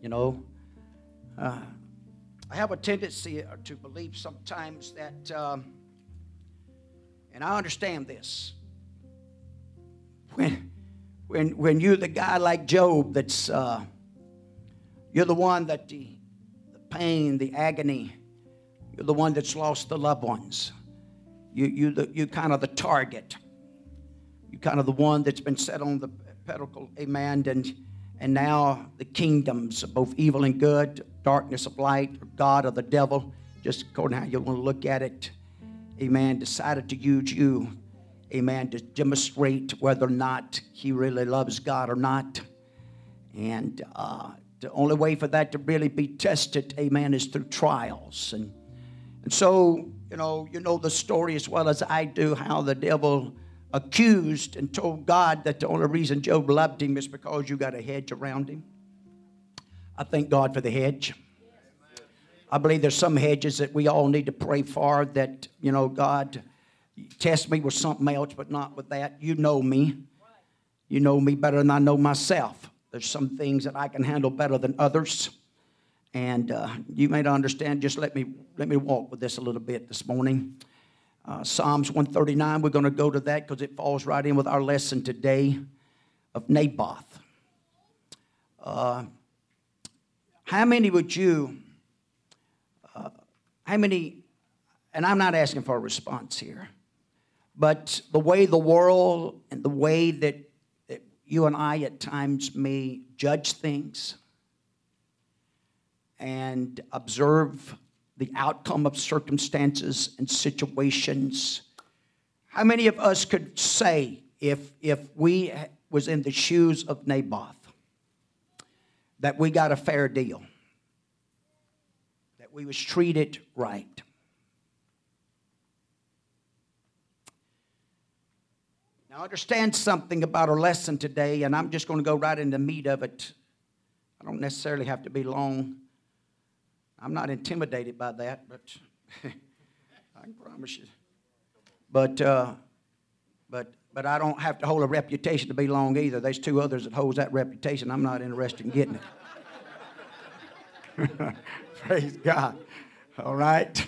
you know. Uh, I have a tendency to believe sometimes that, um, and I understand this. When, when, when you're the guy like Job, that's uh, you're the one that the, the pain, the agony, you're the one that's lost the loved ones. You, you, the, you kind of the target. You're kind of the one that's been set on the pedestal, amen. And, and now the kingdoms of both evil and good, darkness of light, or God or the devil, just according to how you want to look at it, amen, decided to use you, amen, to demonstrate whether or not he really loves God or not. And uh, the only way for that to really be tested, amen, is through trials. And, and so, you know, you know the story as well as I do how the devil accused and told God that the only reason Job loved him is because you got a hedge around him. I thank God for the hedge. I believe there's some hedges that we all need to pray for that, you know, God, test me with something else, but not with that. You know me. You know me better than I know myself. There's some things that I can handle better than others. And uh, you may not understand, just let me, let me walk with this a little bit this morning. Uh, Psalms 139, we're going to go to that because it falls right in with our lesson today of Naboth. Uh, how many would you, uh, how many, and I'm not asking for a response here, but the way the world and the way that, that you and I at times may judge things and observe the outcome of circumstances and situations. How many of us could say if, if we was in the shoes of Naboth that we got a fair deal? That we was treated right? Now understand something about our lesson today, and I'm just going to go right into the meat of it. I don't necessarily have to be long. I'm not intimidated by that, but I can promise you. But, uh, but, but I don't have to hold a reputation to be long either. There's two others that holds that reputation. I'm not interested in getting it. Praise God. All right.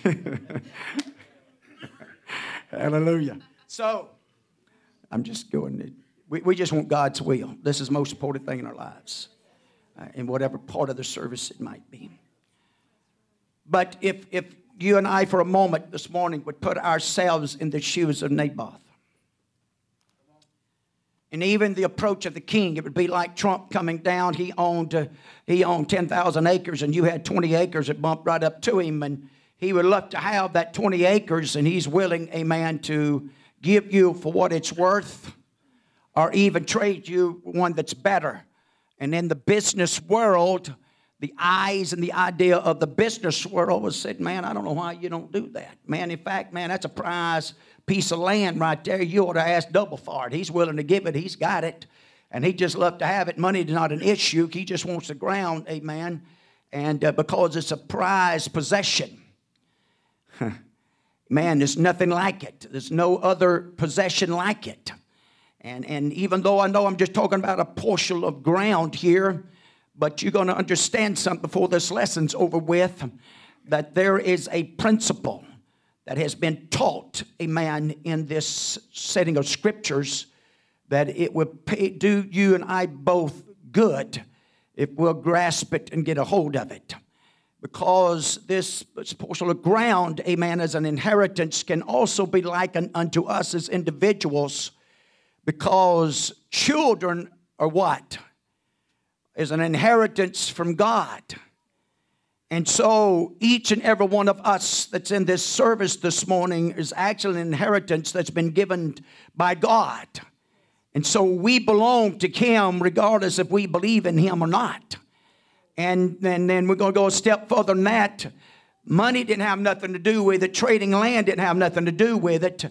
Hallelujah. So, I'm just going. to, We, we just want God's will. This is the most important thing in our lives, uh, in whatever part of the service it might be. But if, if you and I, for a moment this morning, would put ourselves in the shoes of Naboth, and even the approach of the king, it would be like Trump coming down. He owned, uh, he owned 10,000 acres, and you had 20 acres that bumped right up to him. And he would love to have that 20 acres, and he's willing, a man, to give you for what it's worth, or even trade you one that's better. And in the business world, the eyes and the idea of the business world was said, man, I don't know why you don't do that. Man, in fact, man, that's a prize piece of land right there. You ought to ask double for it. He's willing to give it. He's got it. And he just love to have it. Money is not an issue. He just wants the ground, amen. And uh, because it's a prized possession. Man, there's nothing like it. There's no other possession like it. And, and even though I know I'm just talking about a portion of ground here, but you're going to understand something before this lesson's over with that there is a principle that has been taught a man in this setting of scriptures that it will pay, do you and I both good if we'll grasp it and get a hold of it. Because this portion of ground, amen, as an inheritance can also be likened unto us as individuals because children are what? Is an inheritance from God. And so each and every one of us that's in this service this morning is actually an inheritance that's been given by God. And so we belong to Him regardless if we believe in Him or not. And, and then we're going to go a step further than that. Money didn't have nothing to do with it, trading land didn't have nothing to do with it.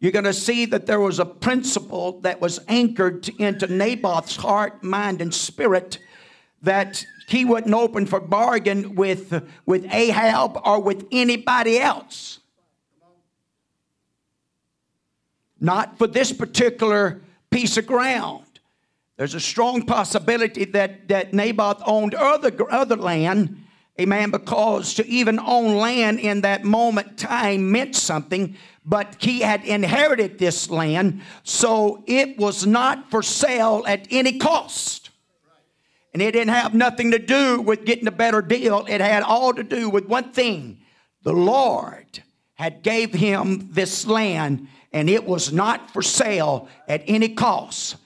You're going to see that there was a principle that was anchored into Naboth's heart, mind, and spirit that he wouldn't open for bargain with, with Ahab or with anybody else. Not for this particular piece of ground. There's a strong possibility that, that Naboth owned other, other land, amen, because to even own land in that moment time meant something, but he had inherited this land, so it was not for sale at any cost. And it didn't have nothing to do with getting a better deal. It had all to do with one thing. The Lord had gave him this land and it was not for sale at any cost.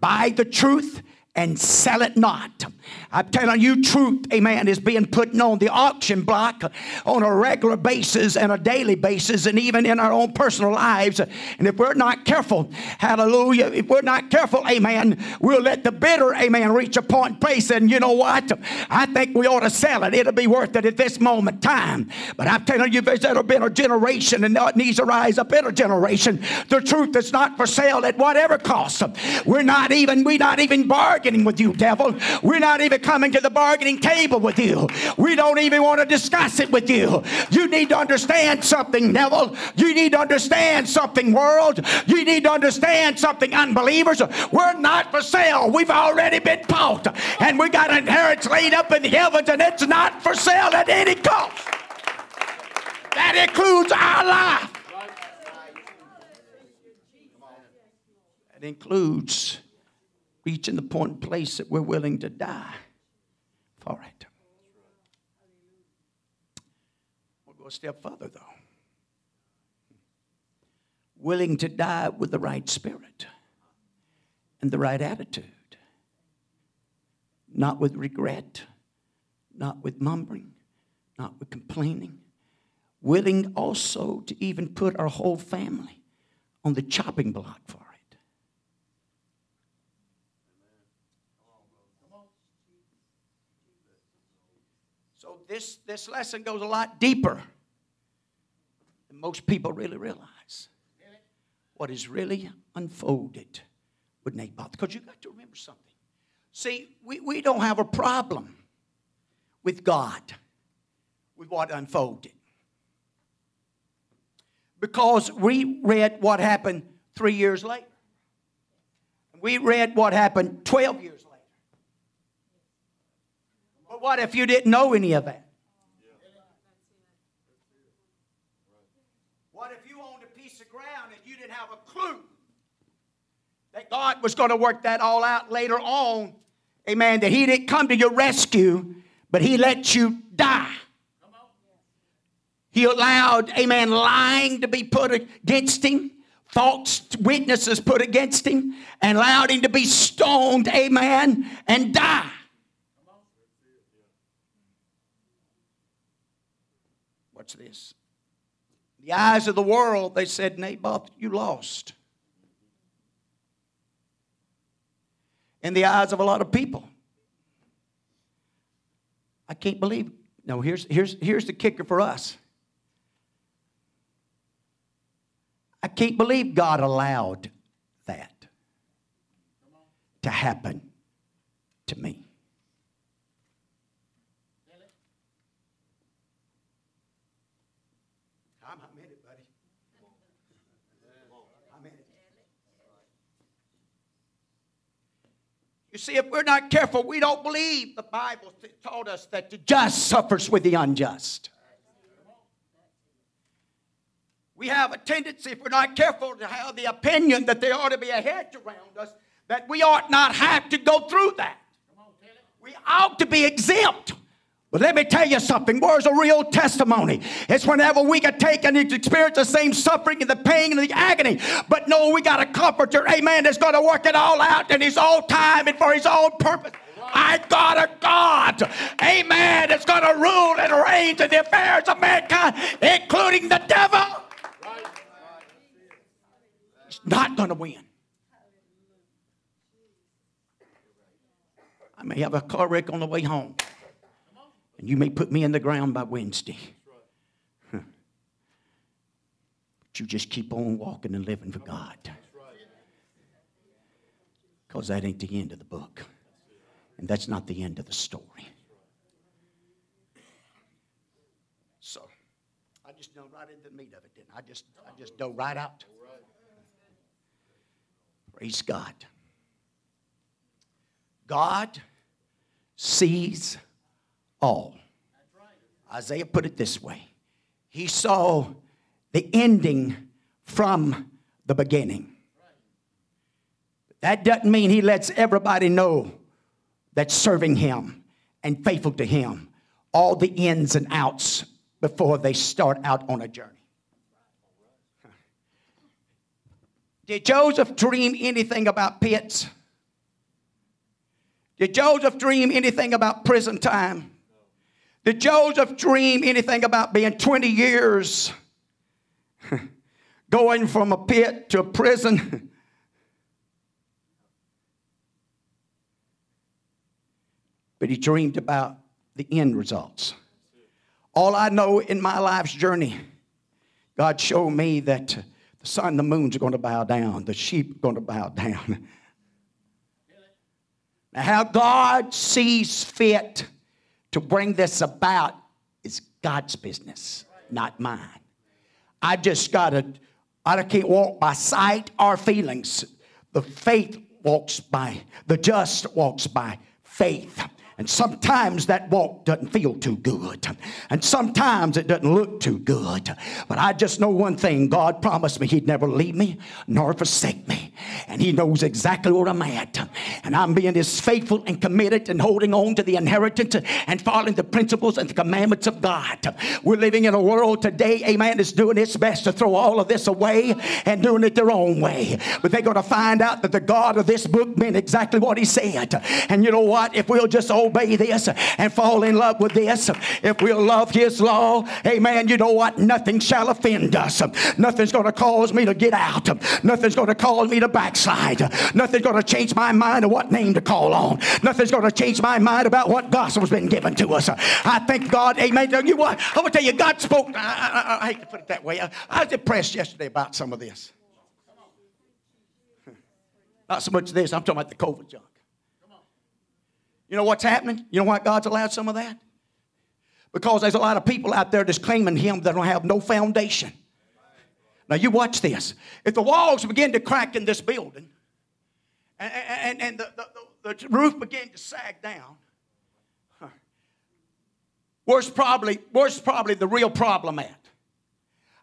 Buy the truth and sell it not. I'm telling you, truth, amen, is being put on the auction block on a regular basis and a daily basis, and even in our own personal lives. And if we're not careful, hallelujah, if we're not careful, amen, we'll let the bitter, amen, reach a point in place. And you know what? I think we ought to sell it. It'll be worth it at this moment time. But I'm telling you, there's ever been a generation, and now it needs to rise a generation. The truth is not for sale at whatever cost. We're not even, we're not even bargaining with you, devil. We're not even coming to the bargaining table with you. We don't even want to discuss it with you. You need to understand something, devil. You need to understand something, world. You need to understand something, unbelievers. We're not for sale. We've already been bought, and we got inheritance laid up in the heavens, and it's not for sale at any cost. That includes our life. That includes reaching the point place that we're willing to die for it. We'll go a step further, though. Willing to die with the right spirit and the right attitude, not with regret, not with mumbling, not with complaining. Willing also to even put our whole family on the chopping block for this, this lesson goes a lot deeper than most people really realize. What is really unfolded with Naboth. Because you got to remember something. See, we, we don't have a problem with God with what unfolded. Because we read what happened three years later. We read what happened 12 years what if you didn't know any of that? What if you owned a piece of ground and you didn't have a clue that God was going to work that all out later on? Amen. That He didn't come to your rescue, but He let you die. He allowed, amen, lying to be put against him, false witnesses put against him, and allowed him to be stoned, amen, and die. Watch this. The eyes of the world, they said, Naboth, you lost. In the eyes of a lot of people. I can't believe. No, here's, here's, here's the kicker for us. I can't believe God allowed that to happen to me. You see, if we're not careful, we don't believe the Bible taught us that the just suffers with the unjust. We have a tendency, if we're not careful, to have the opinion that there ought to be a hedge around us, that we ought not have to go through that. We ought to be exempt. But let me tell you something. Where's a real testimony? It's whenever we can take and experience the same suffering and the pain and the agony. But no, we got a comforter, amen, that's going to work it all out in his own time and for his own purpose. I got a God, amen, that's going to rule and reign in the affairs of mankind, including the devil. He's not going to win. I may have a car wreck on the way home. And you may put me in the ground by Wednesday. But you just keep on walking and living for God. Because that ain't the end of the book. And that's not the end of the story. So, I just dove right into the meat of it, didn't I? I just, I just dove right out. Praise God. God sees all. Isaiah put it this way He saw the ending from the beginning. That doesn't mean He lets everybody know that's serving Him and faithful to Him all the ins and outs before they start out on a journey. Did Joseph dream anything about pits? Did Joseph dream anything about prison time? Did Joseph dream anything about being 20 years going from a pit to a prison? but he dreamed about the end results. All I know in my life's journey, God showed me that the sun and the moons going to bow down, the sheep are going to bow down. Now, how God sees fit to bring this about is God's business, not mine. I just got to, I can't walk by sight or feelings. The faith walks by, the just walks by faith. And sometimes that walk doesn't feel too good. And sometimes it doesn't look too good. But I just know one thing God promised me He'd never leave me nor forsake me. And He knows exactly where I'm at. And I'm being as faithful and committed and holding on to the inheritance and following the principles and the commandments of God. We're living in a world today, amen, that's doing its best to throw all of this away and doing it their own way. But they're going to find out that the God of this book meant exactly what He said. And you know what? If we'll just obey this and fall in love with this, if we'll love His law, amen, you know what? Nothing shall offend us. Nothing's going to cause me to get out. Nothing's going to cause me to backslide. Nothing's going to change my mind of what name to call on. Nothing's going to change my mind about what gospel's been given to us. I thank God, amen. You what? I'm going to tell you, God spoke. I, I, I, hate to put it that way. I, I was depressed yesterday about some of this. Not so much this, I'm talking about the COVID junk. You know what's happening? You know why God's allowed some of that? Because there's a lot of people out there just claiming Him that don't have no foundation. Now, you watch this. If the walls begin to crack in this building and, and, and the, the, the, roof begin to sag down, where's probably, where's probably the real problem at?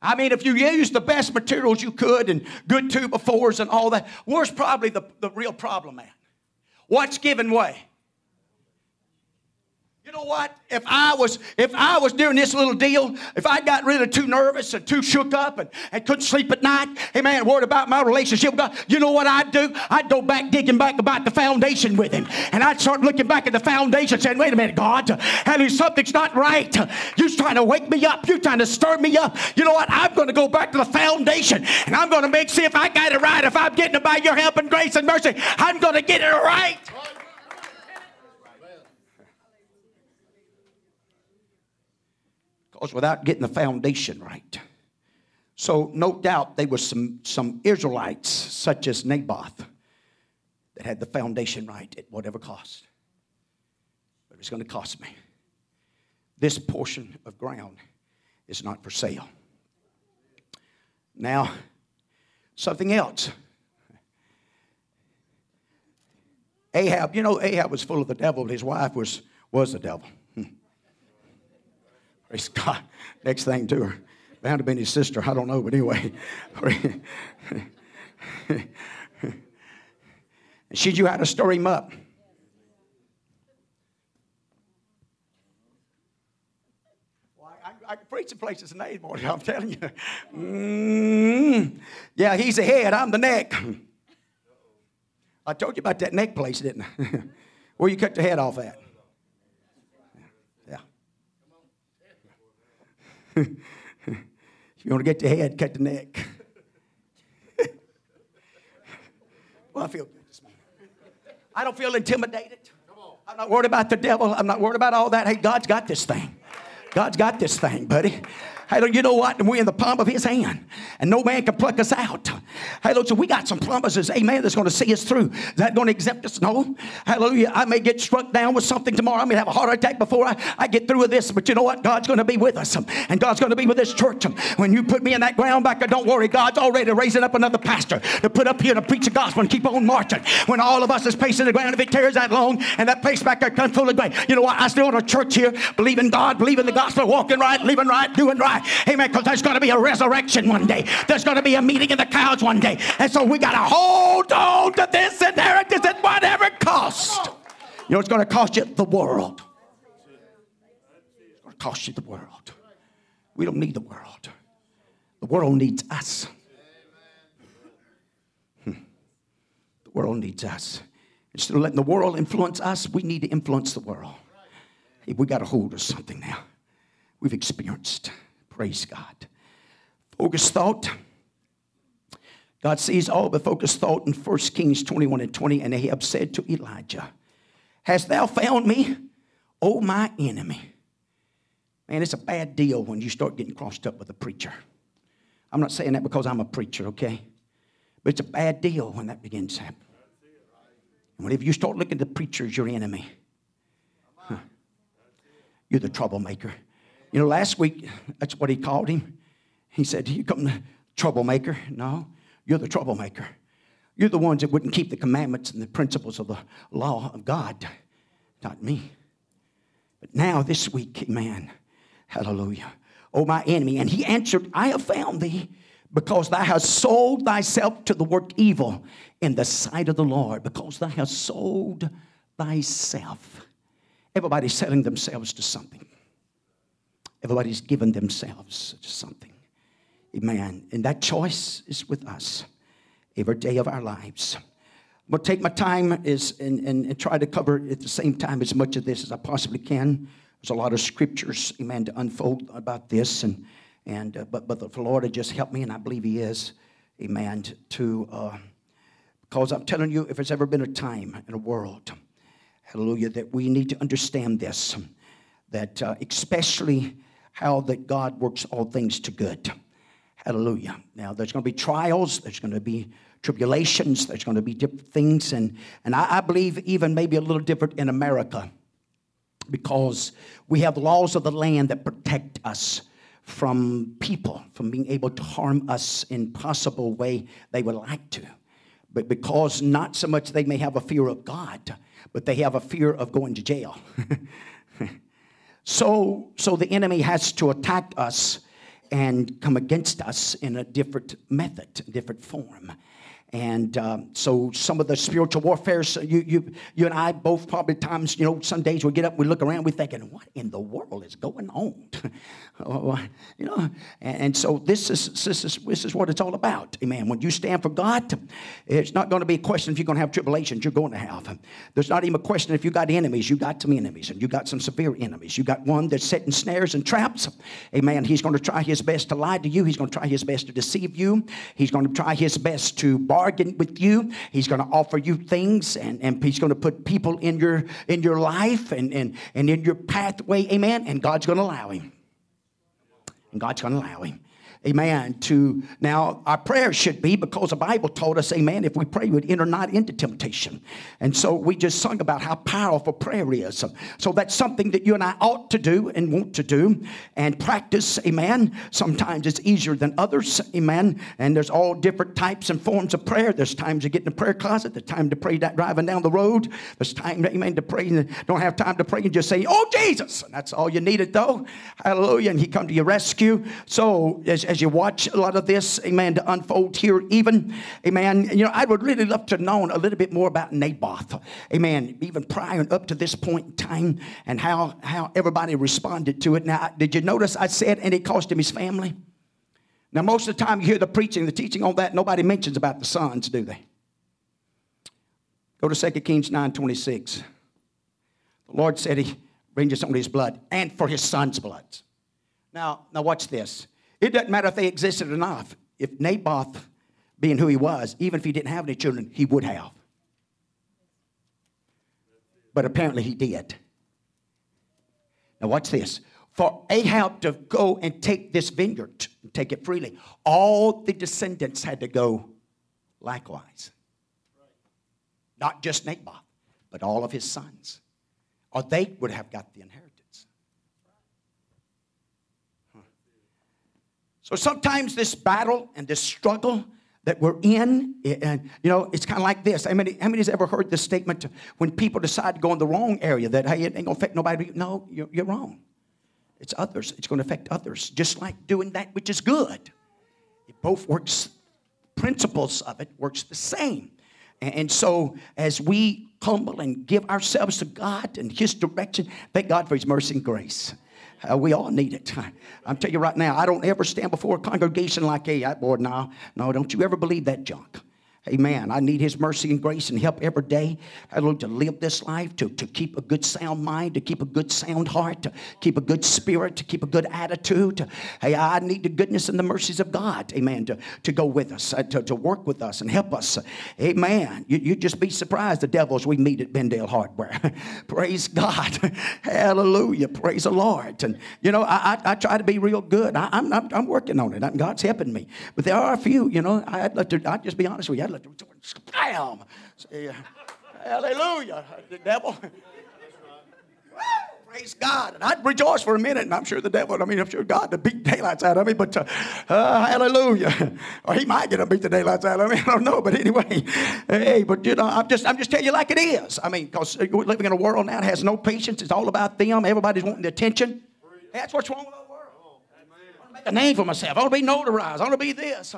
I mean, if you use the best materials you could and good two befores and all that, where's probably the, the real problem at? What's giving way? You know what? If I was if I was doing this little deal, if I got really too nervous and too shook up and, and couldn't sleep at night, hey man, worried about my relationship with God, you know what I'd do? I'd go back digging back about the foundation with him. And I'd start looking back at the foundation saying, wait a minute, God, Haley, something's not right. You're trying to wake me up. You're trying to stir me up. You know what? I'm going to go back to the foundation and I'm going to make see if I got it right. If I'm getting it by your help and grace and mercy, I'm going to get it right. Because without getting the foundation right. So, no doubt, there were some, some Israelites, such as Naboth, that had the foundation right at whatever cost. But it's going to cost me. This portion of ground is not for sale. Now, something else. Ahab, you know, Ahab was full of the devil, his wife was, was the devil. Praise God. Next thing to her. Bound to be his sister. I don't know, but anyway. she knew how to stir him up. I, I preach in places in morning. I'm telling you. Mm, yeah, he's the head, I'm the neck. I told you about that neck place, didn't I? Where you cut the head off at. If you want to get the head, cut the neck. well, I feel good this morning. I don't feel intimidated. I'm not worried about the devil. I'm not worried about all that. Hey, God's got this thing. God's got this thing, buddy. Hey, you know what? We're in the palm of his hand, and no man can pluck us out. Hey, so we got some promises, amen, that's going to see us through. Is that going to exempt us? No. Hallelujah. I may get struck down with something tomorrow. I may have a heart attack before I, I get through with this, but you know what? God's going to be with us, and God's going to be with this church. When you put me in that ground backer, don't worry. God's already raising up another pastor to put up here to preach the gospel and keep on marching. When all of us is pacing the ground, if it tears that long and that place back there comes full of grain, you know what? I still want a church here, believing God, believing the gospel, walking right, living right, doing right. Amen. Because there's going to be a resurrection one day. There's going to be a meeting in the clouds one day. And so we got to hold on to this inheritance at whatever cost. You know, it's going to cost you the world. It's going to cost you the world. We don't need the world. The world needs us. Hmm. The world needs us. Instead of letting the world influence us, we need to influence the world. Hey, we got a hold of something now. We've experienced. Praise God. Focus thought. God sees all the focused thought in 1 Kings 21 and 20. And Ahab said to Elijah, Hast thou found me, O my enemy? Man, it's a bad deal when you start getting crossed up with a preacher. I'm not saying that because I'm a preacher, okay? But it's a bad deal when that begins to happen. And whenever you start looking at the preacher as your enemy, huh, you're the troublemaker. You know, last week, that's what he called him. He said, You come the troublemaker. No, you're the troublemaker. You're the ones that wouldn't keep the commandments and the principles of the law of God, not me. But now, this week, man, hallelujah. Oh, my enemy. And he answered, I have found thee because thou hast sold thyself to the work evil in the sight of the Lord, because thou hast sold thyself. Everybody's selling themselves to something. Everybody's given themselves to something. Amen. And that choice is with us every day of our lives. I'm going to take my time is, and, and, and try to cover at the same time as much of this as I possibly can. There's a lot of scriptures, amen, to unfold about this. And, and uh, but, but the Lord has just helped me, and I believe He is, amen, to, uh, because I'm telling you, if there's ever been a time in a world, hallelujah, that we need to understand this, that uh, especially how that God works all things to good. Hallelujah. Now, there's going to be trials, there's going to be tribulations, there's going to be different things. And, and I, I believe even maybe a little different in America because we have laws of the land that protect us from people, from being able to harm us in possible way they would like to. But because not so much they may have a fear of God, but they have a fear of going to jail. So, so the enemy has to attack us and come against us in a different method, different form. And um, so some of the spiritual warfare, so you, you, you and I both probably times, you know, some days we get up, we look around, we're thinking, what in the world is going on? Oh, you know, and, and, so this is, this, is, this is what it's all about. Amen. When you stand for God, it's not going to be a question if you're going to have tribulations, you're going to have. There's not even a question if you got enemies, you got some enemies, and you got some severe enemies. You got one that's setting snares and traps. Amen. He's going to try his best to lie to you. He's going to try his best to deceive you. He's going to try his best to bargain with you. He's going to offer you things, and, and he's going to put people in your in your life and, and, and in your pathway. Amen. And God's going to allow him. And God's going to allow him amen, to now our prayer should be because the Bible told us, amen, if we pray, we'd enter not into temptation. And so we just sung about how powerful prayer is. So that's something that you and I ought to do and want to do and practice, amen. Sometimes it's easier than others, amen. And there's all different types and forms of prayer. There's times to get in the prayer closet, there's time to pray driving down the road, there's time, amen, to pray and don't have time to pray and just say, oh, Jesus. And that's all you needed, though. Hallelujah. And he come to your rescue. So as, as you watch a lot of this, amen, to unfold here, even, amen. You know, I would really love to know a little bit more about Naboth, amen, even prior and up to this point in time and how, how everybody responded to it. Now, did you notice I said, and it cost him his family? Now, most of the time you hear the preaching, the teaching on that, nobody mentions about the sons, do they? Go to 2 Kings 9 26. The Lord said he vengeance on his blood and for his son's blood. Now, now watch this. It doesn't matter if they existed or not. If Naboth, being who he was, even if he didn't have any children, he would have. But apparently he did. Now, watch this. for Ahab to go and take this vineyard, and take it freely. All the descendants had to go likewise. Not just Naboth, but all of his sons. Or they would have got the inheritance. So sometimes this battle and this struggle that we're in, and you know, it's kind of like this. How many, how many has ever heard this statement when people decide to go in the wrong area that, hey, it ain't gonna affect nobody? No, you're, you're wrong. It's others. It's gonna affect others, just like doing that which is good. It both works, principles of it works the same. And so, as we humble and give ourselves to God and His direction, thank God for His mercy and grace. Uh, we all need it. I'm telling you right now, I don't ever stand before a congregation like, hey, I, boy, no, no, don't you ever believe that junk. Amen. I need His mercy and grace and help every day. I Hallelujah. To live this life, to, to keep a good sound mind, to keep a good sound heart, to keep a good spirit, to keep a good attitude. Hey, I need the goodness and the mercies of God. Amen. To, to go with us, uh, to, to work with us and help us. Amen. You, you'd just be surprised the devils we meet at Bendale Hardware. Praise God. Hallelujah. Praise the Lord. And, you know, I, I, I try to be real good. I, am I'm, I'm working on it. God's helping me. But there are a few, you know, I'd, like to, I'd just be honest with you. I'd Bam! Say, hallelujah. The devil. Praise God. And I'd rejoice for a minute, and I'm sure the devil, I mean, I'm sure God to beat daylights out of me, but uh, uh, hallelujah. Or he might get to beat the daylights out of me. I don't know, but anyway. Hey, but you know, I'm just, I'm just telling you like it is. I mean, because we're living in a world now that has no patience. It's all about them. Everybody's wanting the attention. That's what's wrong with the world. I want to make a name for myself. I want to be notarized. I want to be this.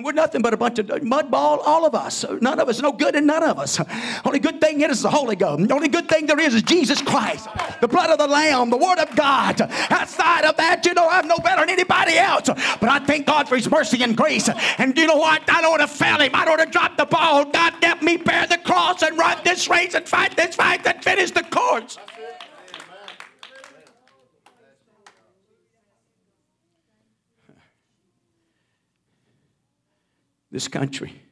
And we're nothing but a bunch of mudball, all of us. None of us, no good in none of us. Only good thing in is the Holy Ghost. The only good thing there is is Jesus Christ, the blood of the Lamb, the Word of God. Outside of that, you know, I'm no better than anybody else. But I thank God for His mercy and grace. And you know what? I don't want to fail Him. I don't want to drop the ball. God, let me bear the cross and run this race and fight this fight and finish the course. This country,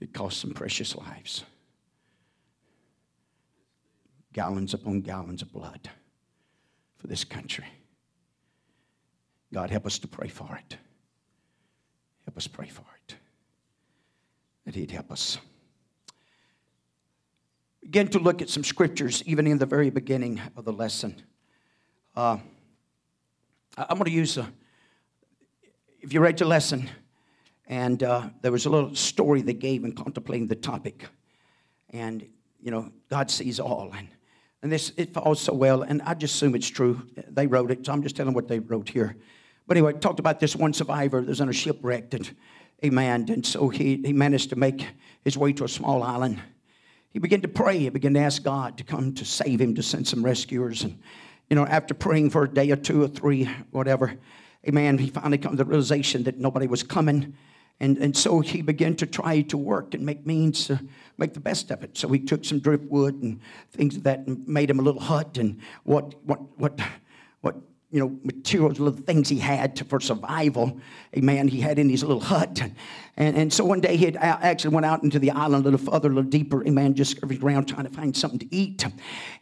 it cost some precious lives. Gallons upon gallons of blood for this country. God, help us to pray for it. Help us pray for it. That He'd help us. Begin to look at some scriptures, even in the very beginning of the lesson. Uh, I'm going to use a, if you read the lesson, and uh, there was a little story they gave in contemplating the topic. And, you know, God sees all. And, and this, it falls so well. And I just assume it's true. They wrote it, so I'm just telling what they wrote here. But anyway, talked about this one survivor that was on a shipwreck. And, amen. And so he, he managed to make his way to a small island. He began to pray. He began to ask God to come to save him, to send some rescuers. And, you know, after praying for a day or two or three, whatever, amen, he finally come to the realization that nobody was coming. And, and so he began to try to work and make means to make the best of it. So he took some driftwood and things of that and made him a little hut and what, what, what, what you know, materials, little things he had to, for survival. Amen. He had in his little hut. And, and so one day he actually went out into the island a little further, a little deeper. Amen. Just around trying to find something to eat.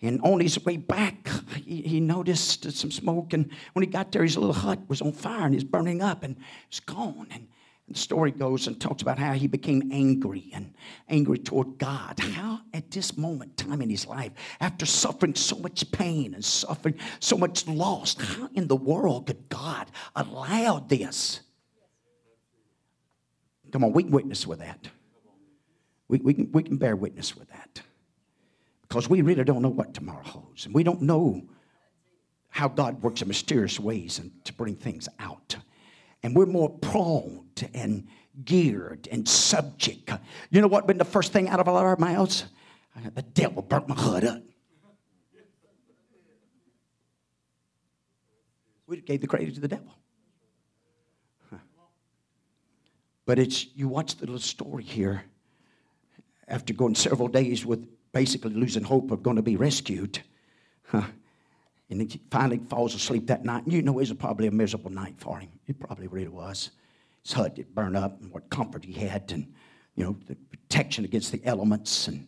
And on his way back, he, he noticed some smoke. And when he got there, his little hut was on fire and it's burning up and it's gone. And the story goes and talks about how he became angry and angry toward God. How, at this moment, time in his life, after suffering so much pain and suffering so much loss, how in the world could God allow this? Come on, we can witness with that. We, we, can, we can bear witness with that. Because we really don't know what tomorrow holds. And we don't know how God works in mysterious ways and to bring things out and we're more prone and geared and subject. You know what been the first thing out of our mouths? The devil burnt my hood up. We gave the credit to the devil. But it's you watch the little story here. After going several days with basically losing hope of going to be rescued, huh, and he finally falls asleep that night. And you know it was probably a miserable night for him. It probably really was. His hut did burn up, and what comfort he had, and you know the protection against the elements. And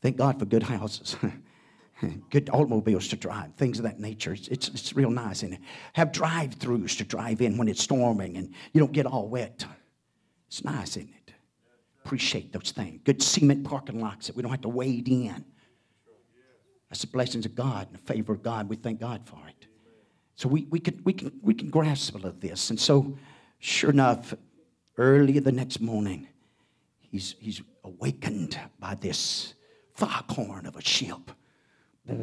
thank God for good houses. good automobiles to drive, things of that nature. It's, it's, it's real nice. And have drive throughs to drive in when it's storming and you don't get all wet. It's nice, isn't it? Appreciate those things. Good cement parking lots that we don't have to wade in. That's the blessings of God and the favor of God. We thank God for it. So we, we, can, we, can, we can grasp a little of this. And so, sure enough, early the next morning, he's, he's awakened by this foghorn of a ship. That's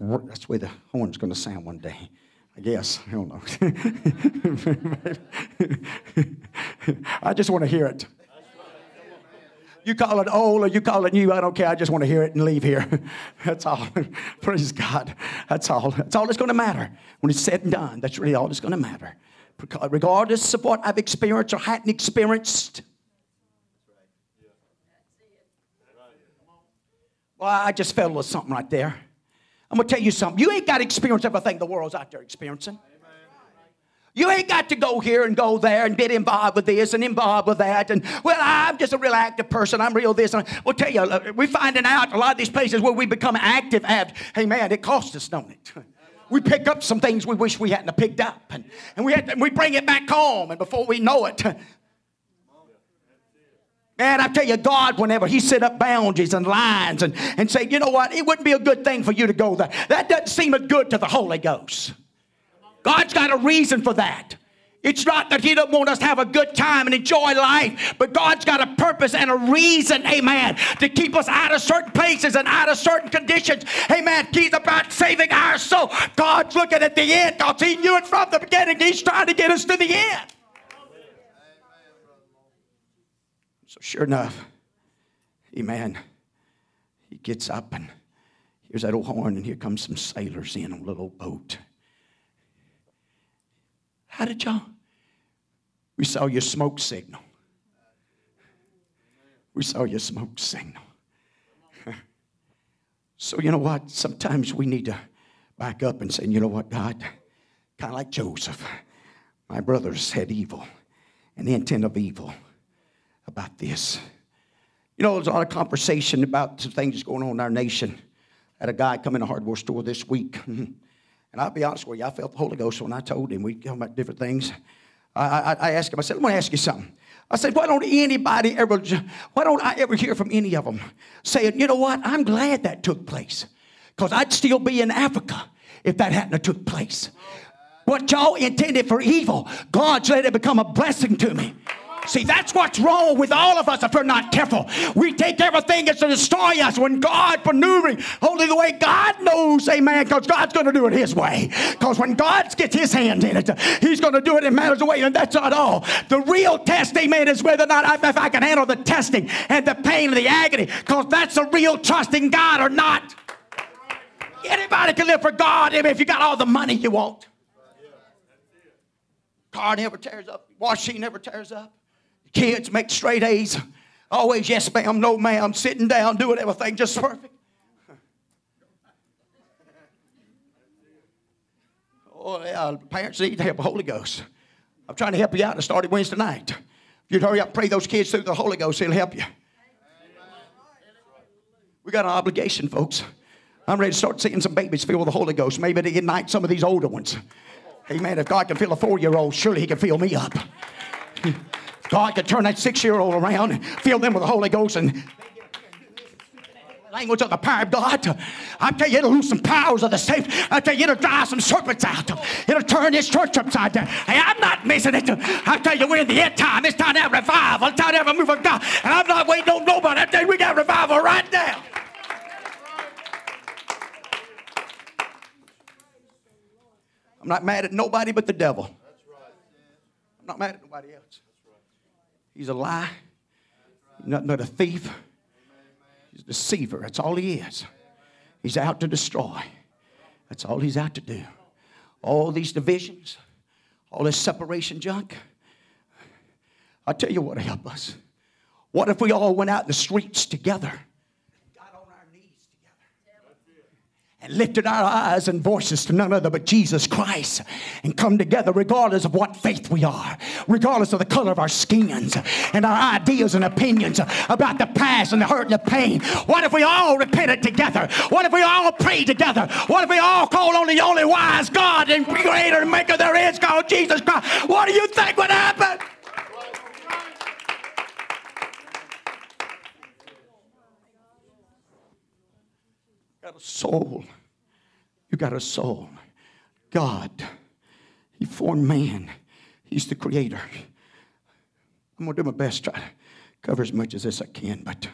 the way the horn's going to sound one day. I guess. I don't know. I just want to hear it. You call it old or you call it new, I don't care. I just want to hear it and leave here. That's all. Praise God. That's all. That's all that's going to matter. When it's said and done, that's really all that's going to matter. Regardless of what I've experienced or hadn't experienced. Well, I just felt a little something right there. I'm going to tell you something. You ain't got to experience everything the world's out there experiencing. You ain't got to go here and go there and get involved with this and involved with that. And, well, I'm just a real active person. I'm real this. And we'll tell you, uh, we're finding out a lot of these places where we become active, have, hey, man, it costs us, don't it? We pick up some things we wish we hadn't picked up. And, and we, to, we bring it back home. And before we know it, Man, I tell you, God, whenever He set up boundaries and lines and, and say, you know what, it wouldn't be a good thing for you to go there. That doesn't seem good to the Holy Ghost. God's got a reason for that. It's not that He doesn't want us to have a good time and enjoy life, but God's got a purpose and a reason, amen, to keep us out of certain places and out of certain conditions. Amen. He's about saving our soul. God's looking at the end because He knew it from the beginning. He's trying to get us to the end. So, sure enough, amen, he gets up and here's that old horn, and here comes some sailors in a little boat. How did y'all? We saw your smoke signal. We saw your smoke signal. So, you know what? Sometimes we need to back up and say, you know what, God? Kind of like Joseph. My brothers had evil and the intent of evil about this. You know, there's a lot of conversation about some things going on in our nation. I had a guy come in a hardware store this week, and I'll be honest with you, I felt the Holy Ghost when I told him. We talk about different things. I, I, I asked him, I said, let me ask you something. I said, why don't anybody ever, why don't I ever hear from any of them saying, you know what, I'm glad that took place. Because I'd still be in Africa if that hadn't took place. What y'all intended for evil, God's let it become a blessing to me. See, that's what's wrong with all of us if we're not careful. We take everything that's to destroy us when God maneuvering only the way God knows, amen, because God's going to do it His way. Because when God gets His hands in it, He's going to do it in matters of way, and that's not all. The real test, amen, is whether or not I, if I can handle the testing and the pain and the agony, because that's a real trust in God or not. Anybody can live for God amen, if you got all the money you want. Car never tears up, wash machine never tears up. Kids make straight A's. Always yes, ma'am, no, ma'am, sitting down, doing everything just perfect. Oh, yeah, parents need to help the Holy Ghost. I'm trying to help you out. I started Wednesday night. If you'd hurry up pray those kids through the Holy Ghost, it'll help you. We got an obligation, folks. I'm ready to start seeing some babies with the Holy Ghost. Maybe to ignite some of these older ones. Amen. If God can fill a four year old, surely He can fill me up. God could turn that six year old around and fill them with the Holy Ghost and language of the power of God. I tell you, it'll lose some powers of the safe. I tell you, it'll drive some serpents out. It'll turn this church upside down. Hey, I'm not missing it. I tell you, we're in the end time. It's time to have revival. It's time to have a move of God. And I'm not waiting on nobody. I tell you, we got revival right now. I'm not mad at nobody but the devil. I'm not mad at nobody else. He's a lie. Nothing but a thief. He's a deceiver. That's all he is. He's out to destroy. That's all he's out to do. All these divisions, all this separation junk. i tell you what help us. What if we all went out in the streets together? Got on our knees together. And lifted our eyes and voices to none other but Jesus Christ and come together regardless of what faith we are, regardless of the color of our skins and our ideas and opinions about the past and the hurt and the pain. What if we all repented together? What if we all prayed together? What if we all called on the only wise God and creator and maker there is called Jesus Christ? What do you think would happen? Got a soul. You got a soul. God, He formed man. He's the creator. I'm going to do my best to try to cover as much as this I can, but,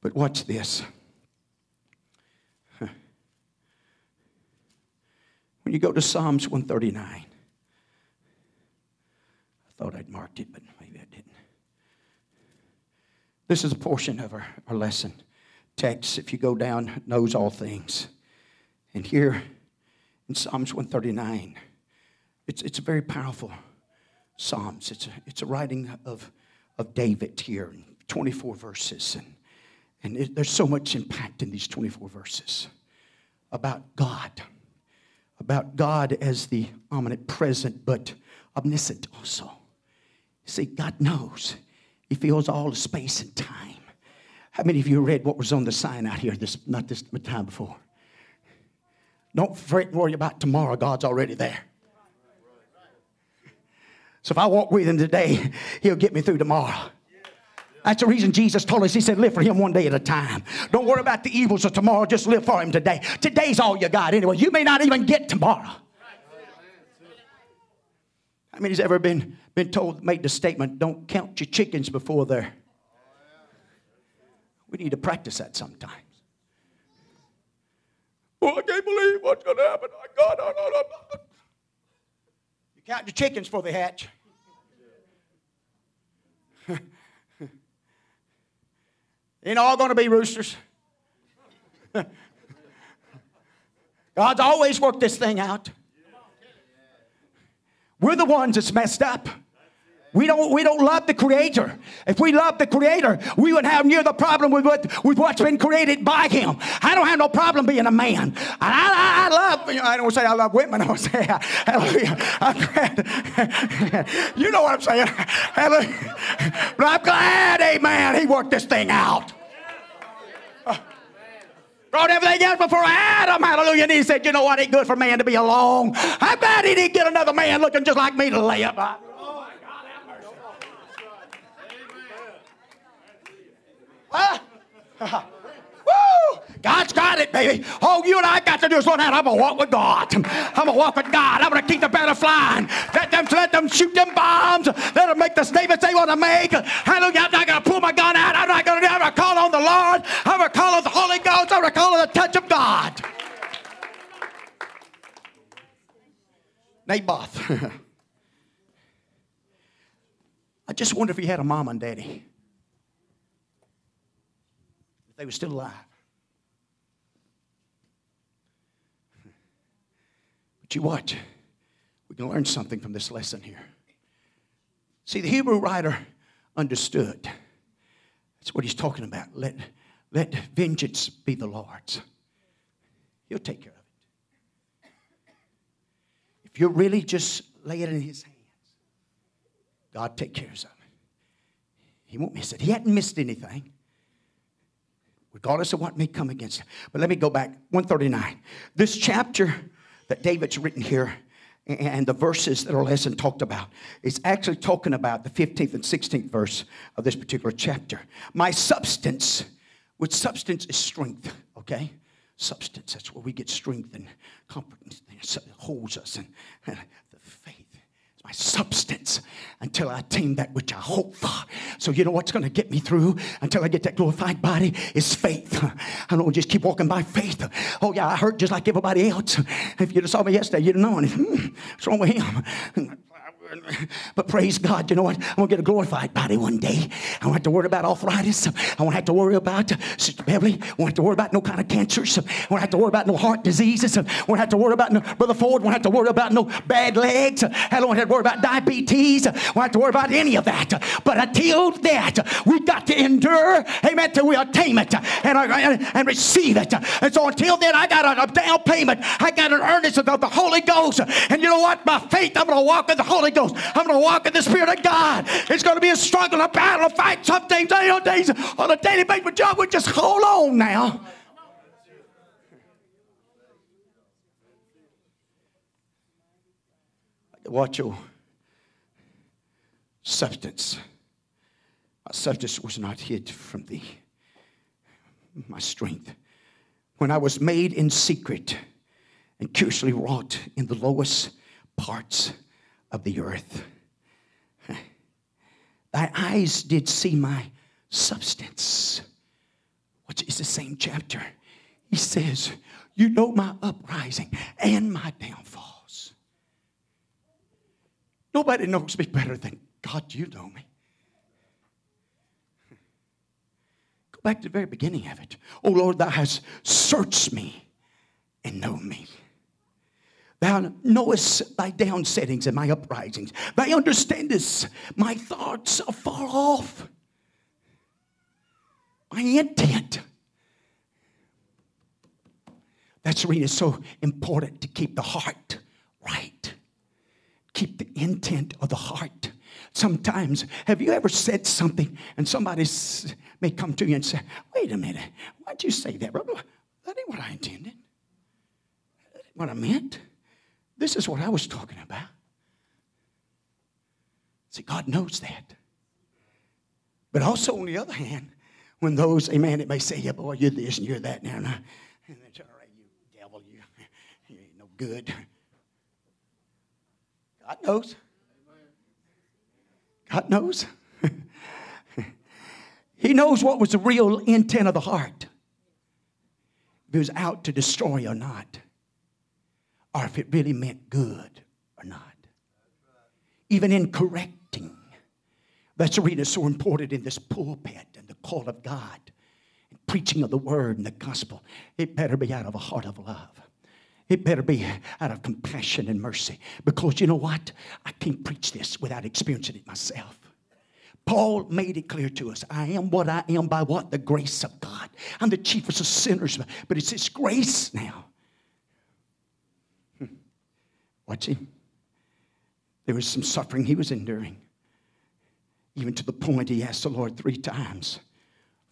but watch this. When you go to Psalms 139, I thought I'd marked it, but maybe I didn't. This is a portion of our, our lesson text, if you go down, knows all things. And here in Psalms 139, it's, it's a very powerful Psalms. It's a, it's a writing of, of David here, 24 verses. And, and it, there's so much impact in these 24 verses about God, about God as the omnipresent but omniscient also. See, God knows, He feels all the space and time. How many of you read what was on the sign out here this not this time before? Don't fret and worry about tomorrow. God's already there. So if I walk with him today, he'll get me through tomorrow. That's the reason Jesus told us, He said, live for Him one day at a time. Don't worry about the evils of tomorrow, just live for Him today. Today's all you got anyway. You may not even get tomorrow. I mean, has ever been, been told, made the statement, don't count your chickens before they're we need to practice that sometimes. Oh, I can't believe what's going to happen. I it. You count your chickens before they hatch. Ain't all going to be roosters. God's always worked this thing out. We're the ones that's messed up. We don't, we don't love the Creator. If we love the Creator, we would have near the problem with, what, with what's been created by Him. I don't have no problem being a man. I, I, I love, I don't say I love women, I don't say hallelujah. I'm glad. you know what I'm saying. Hallelujah. But I'm glad, amen, He worked this thing out. Uh, brought everything else before Adam, hallelujah. And he said, You know what? ain't good for man to be alone. I'm glad he didn't get another man looking just like me to lay up. God's got it, baby. All you and I got to do is learn out. I'm gonna walk with God. I'm gonna walk with God. I'm gonna keep the banner flying. Let them let them shoot them bombs. Let them make the statements they want to make. Hallelujah. I'm not gonna pull my gun out. I'm not gonna, I'm gonna call on the Lord. I'm gonna call on the Holy Ghost. I'm gonna call on the touch of God. Naboth. I just wonder if he had a mom and daddy they were still alive. But you watch, we can learn something from this lesson here. See, the Hebrew writer understood. That's what he's talking about. Let, let vengeance be the Lord's. He'll take care of it. If you really just lay it in his hands, God take care of it. He won't miss it. He hadn't missed anything regardless of what may come against him. But let me go back 139. This chapter that David's written here and the verses that our lesson talked about is actually talking about the 15th and 16th verse of this particular chapter. My substance, which substance is strength, okay? Substance, that's where we get strength and comfort. It holds us and, and my substance until I attain that which I hope for. So you know what's going to get me through until I get that glorified body is faith. I don't just keep walking by faith. Oh yeah, I hurt just like everybody else. If you saw me yesterday, you'd know. Hmm, what's wrong with him? But praise God, you know what? I'm going to get a glorified body one day. I won't have to worry about arthritis. I won't have to worry about, uh, Sister Beverly, I won't have to worry about no kind of cancers. I won't have to worry about no heart diseases. I won't have to worry about no, Brother Ford, won't have to worry about no bad legs. I don't have to worry about diabetes. I won't have to worry about any of that. But until that, we've got to endure, amen, till we attain it and, and, and receive it. And so until then, I got a, a down payment. I got an earnest of the Holy Ghost. And you know what? By faith, I'm going to walk in the Holy Ghost. I'm going to walk in the Spirit of God. It's going to be a struggle, a battle, a fight, some days, days on a daily basis. But John, we just hold on now. Watch your substance. My substance was not hid from thee. My strength. When I was made in secret and curiously wrought in the lowest parts of the earth. Thy eyes did see my substance. Which is the same chapter. He says, You know my uprising and my downfalls. Nobody knows me better than God, you know me. Go back to the very beginning of it. Oh Lord, thou hast searched me and known me. Thou knowest thy downsettings and my uprisings. Thou understandest my thoughts are far off. My intent. That's really so important to keep the heart right. Keep the intent of the heart. Sometimes, have you ever said something and somebody may come to you and say, Wait a minute, why'd you say that? That ain't what I intended. That ain't what I meant. This is what I was talking about. See, God knows that. But also, on the other hand, when those, amen, it may say, yeah, boy, you're this and you're that now. And, I, and right, you devil, you, you ain't no good. God knows. God knows. he knows what was the real intent of the heart. If it was out to destroy or not or if it really meant good or not. Even in correcting. That's it's so important in this pulpit and the call of God, and preaching of the word and the gospel. It better be out of a heart of love. It better be out of compassion and mercy. Because you know what? I can't preach this without experiencing it myself. Paul made it clear to us I am what I am by what? The grace of God. I'm the chiefest of sinners, but it's His grace now. Watch him. There was some suffering he was enduring, even to the point he asked the Lord three times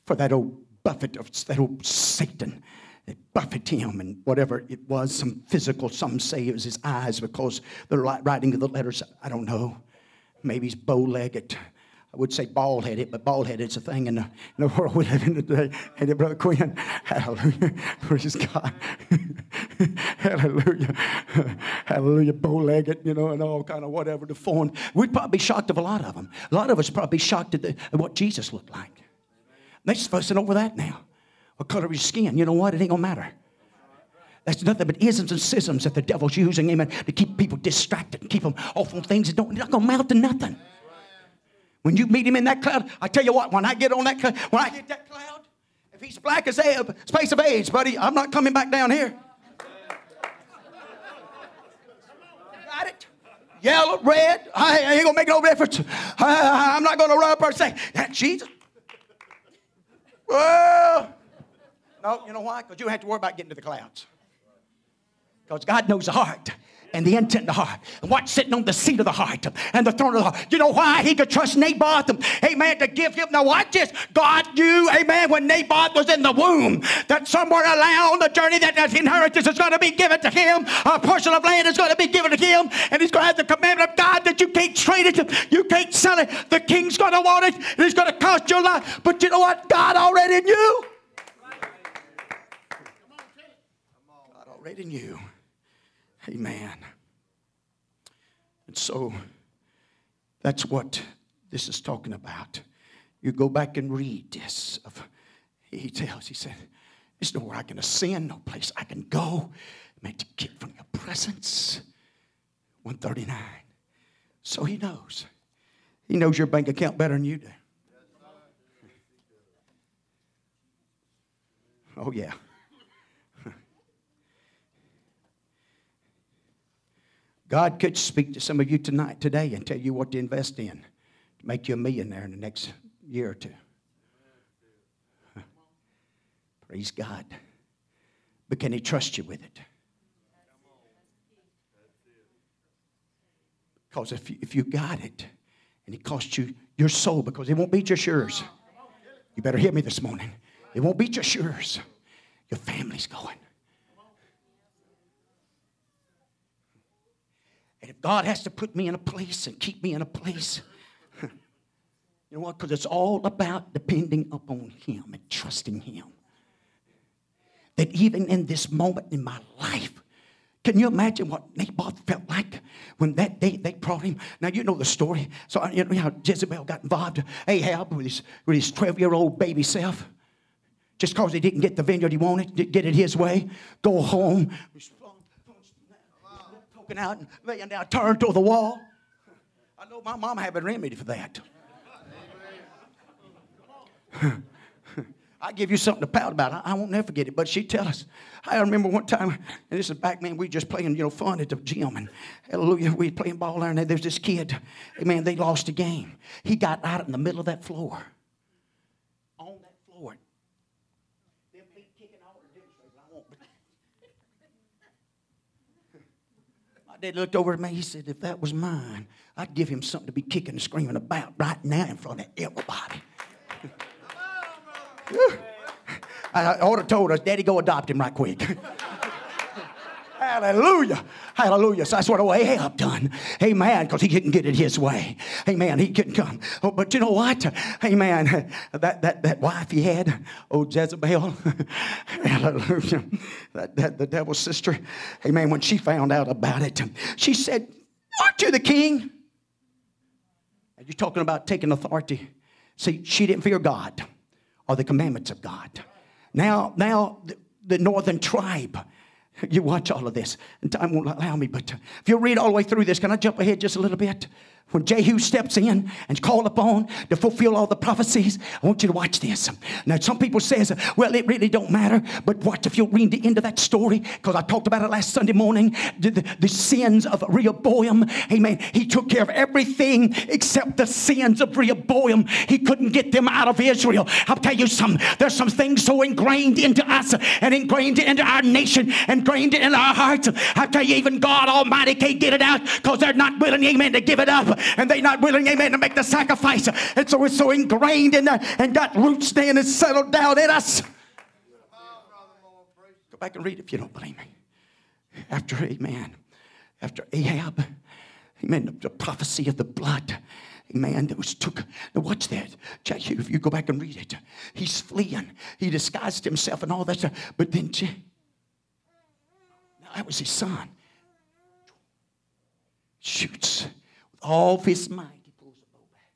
for that old buffet of that old Satan that buffeted him and whatever it was, some physical, some say it was his eyes because the writing of the letters, I don't know. Maybe he's bow legged. I would say bald headed, but bald headed is a thing in the, in the world we live in today. And Brother Quinn, hallelujah. Praise God. hallelujah. hallelujah. Bow legged, you know, and all kind of whatever the form. We'd probably be shocked of a lot of them. A lot of us probably shocked at, the, at what Jesus looked like. They're fussing over that now. What color of your skin? You know what? It ain't to matter. That's nothing but isms and schisms that the devil's using, amen, to keep people distracted and keep them off on things that don't, not to amount to nothing. When you meet him in that cloud, I tell you what, when I get on that cloud, when I hit that cloud, if he's black as a space of age, buddy, I'm not coming back down here. Got it? Yellow, red, I ain't gonna make no difference. I, am not gonna run up and say, that Jesus. Well, no, you know why? Because you don't have to worry about getting to the clouds. Because God knows the heart and the intent of the heart. And what's sitting on the seat of the heart and the throne of the heart. You know why he could trust Naboth, amen, to give him. Now watch this. God knew, amen, when Naboth was in the womb, that somewhere along the journey that that inheritance is going to be given to him. A portion of land is going to be given to him. And he's going to have the commandment of God that you can't trade it. You can't sell it. The king's going to want it. And it's going to cost your life. But you know what? God already knew. God already knew. Amen. And so that's what this is talking about. You go back and read this. Of, he tells, he said, There's nowhere I can ascend, no place I can go. Man, to get from your presence. 139. So he knows. He knows your bank account better than you do. Oh, yeah. God could speak to some of you tonight, today, and tell you what to invest in to make you a millionaire in the next year or two. Praise God. But can He trust you with it? Because if you, if you got it and it costs you your soul, because it won't be just yours. You better hear me this morning. It won't be just yours. Your family's going. And if God has to put me in a place and keep me in a place, you know what? Because it's all about depending upon Him and trusting Him. That even in this moment in my life, can you imagine what Naboth felt like when that day they brought him? Now you know the story. So you know how Jezebel got involved. Ahab with his with his twelve year old baby self, just because he didn't get the vineyard he wanted, get it his way. Go home, poking out and laying down, turn to the wall. I know my mom had a remedy for that. I give you something to pout about. I, I, won't never forget it. But she tell us. I remember one time, and this is back, man, we just playing, you know, fun at the gym. And hallelujah, we playing ball there, and there's this kid. Man, they lost a game. He got out in the middle of that floor. On that floor. Them feet kicking all the I won't. Dad looked over at me. He said, if that was mine, I'd give him something to be kicking and screaming about right now in front of everybody. I ought to told us, Daddy, go adopt him right quick. Hallelujah. Hallelujah. So that's what oh, Ahab done. Amen. Because he couldn't get it his way. Amen. He couldn't come. Oh, but you know what? Amen. That, that, that wife he had, oh Jezebel. Hallelujah. That, that, the devil's sister. Amen. When she found out about it, she said, Aren't you the king? Are you talking about taking authority? See, she didn't fear God or the commandments of God. Now, now the, the northern tribe, you watch all of this, and time won't allow me, but if you read all the way through this, can I jump ahead just a little bit? When Jehu steps in and called upon to fulfill all the prophecies, I want you to watch this. Now, some people says, well, it really don't matter, but watch if you'll read the end of that story, because I talked about it last Sunday morning, the, the, the, sins of Rehoboam. Amen. He took care of everything except the sins of Rehoboam. He couldn't get them out of Israel. I'll tell you something. There's some things so ingrained into us and ingrained into our nation, ingrained in our hearts. I'll tell you, even God Almighty can't get it out because they're not willing, amen, to give it up and they're not willing, amen, to make the sacrifice. And so it's so ingrained in there and got roots there and settled down in us. Go back and read if you don't believe me. After, amen, after Ahab, amen, the prophecy of the blood. Amen. That was took. Now watch that. Jehu, if you go back and read it, he's fleeing. He disguised himself and all that stuff. But then, now that was his son. Shoots all of his might, he pulls the bow back.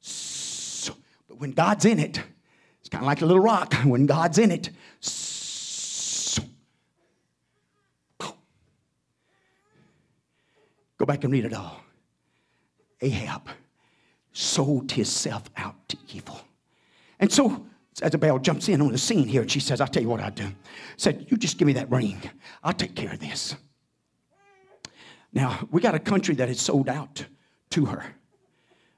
So, but when God's in it, it's kind of like a little rock. When God's in it, so, go back and read it all. Ahab sold himself out to evil. And so Jezebel jumps in on the scene here and she says, I'll tell you what I'll do. Said, You just give me that ring. I'll take care of this. Now, we got a country that is sold out to her.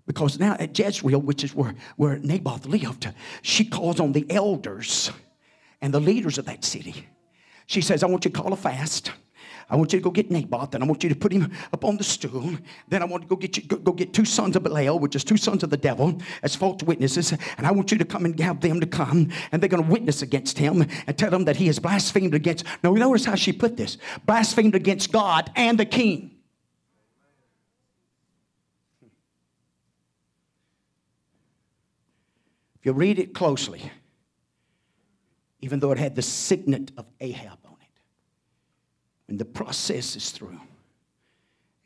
Because now at Jezreel, which is where, where Naboth lived, she calls on the elders and the leaders of that city. She says, I want you to call a fast. I want you to go get Naboth, and I want you to put him up on the stool. Then I want to go get you, go, go get two sons of Belial, which is two sons of the devil, as false witnesses. And I want you to come and have them to come, and they're going to witness against him and tell him that he has blasphemed against. Now, notice how she put this: blasphemed against God and the king. If you read it closely, even though it had the signet of Ahab and the process is through.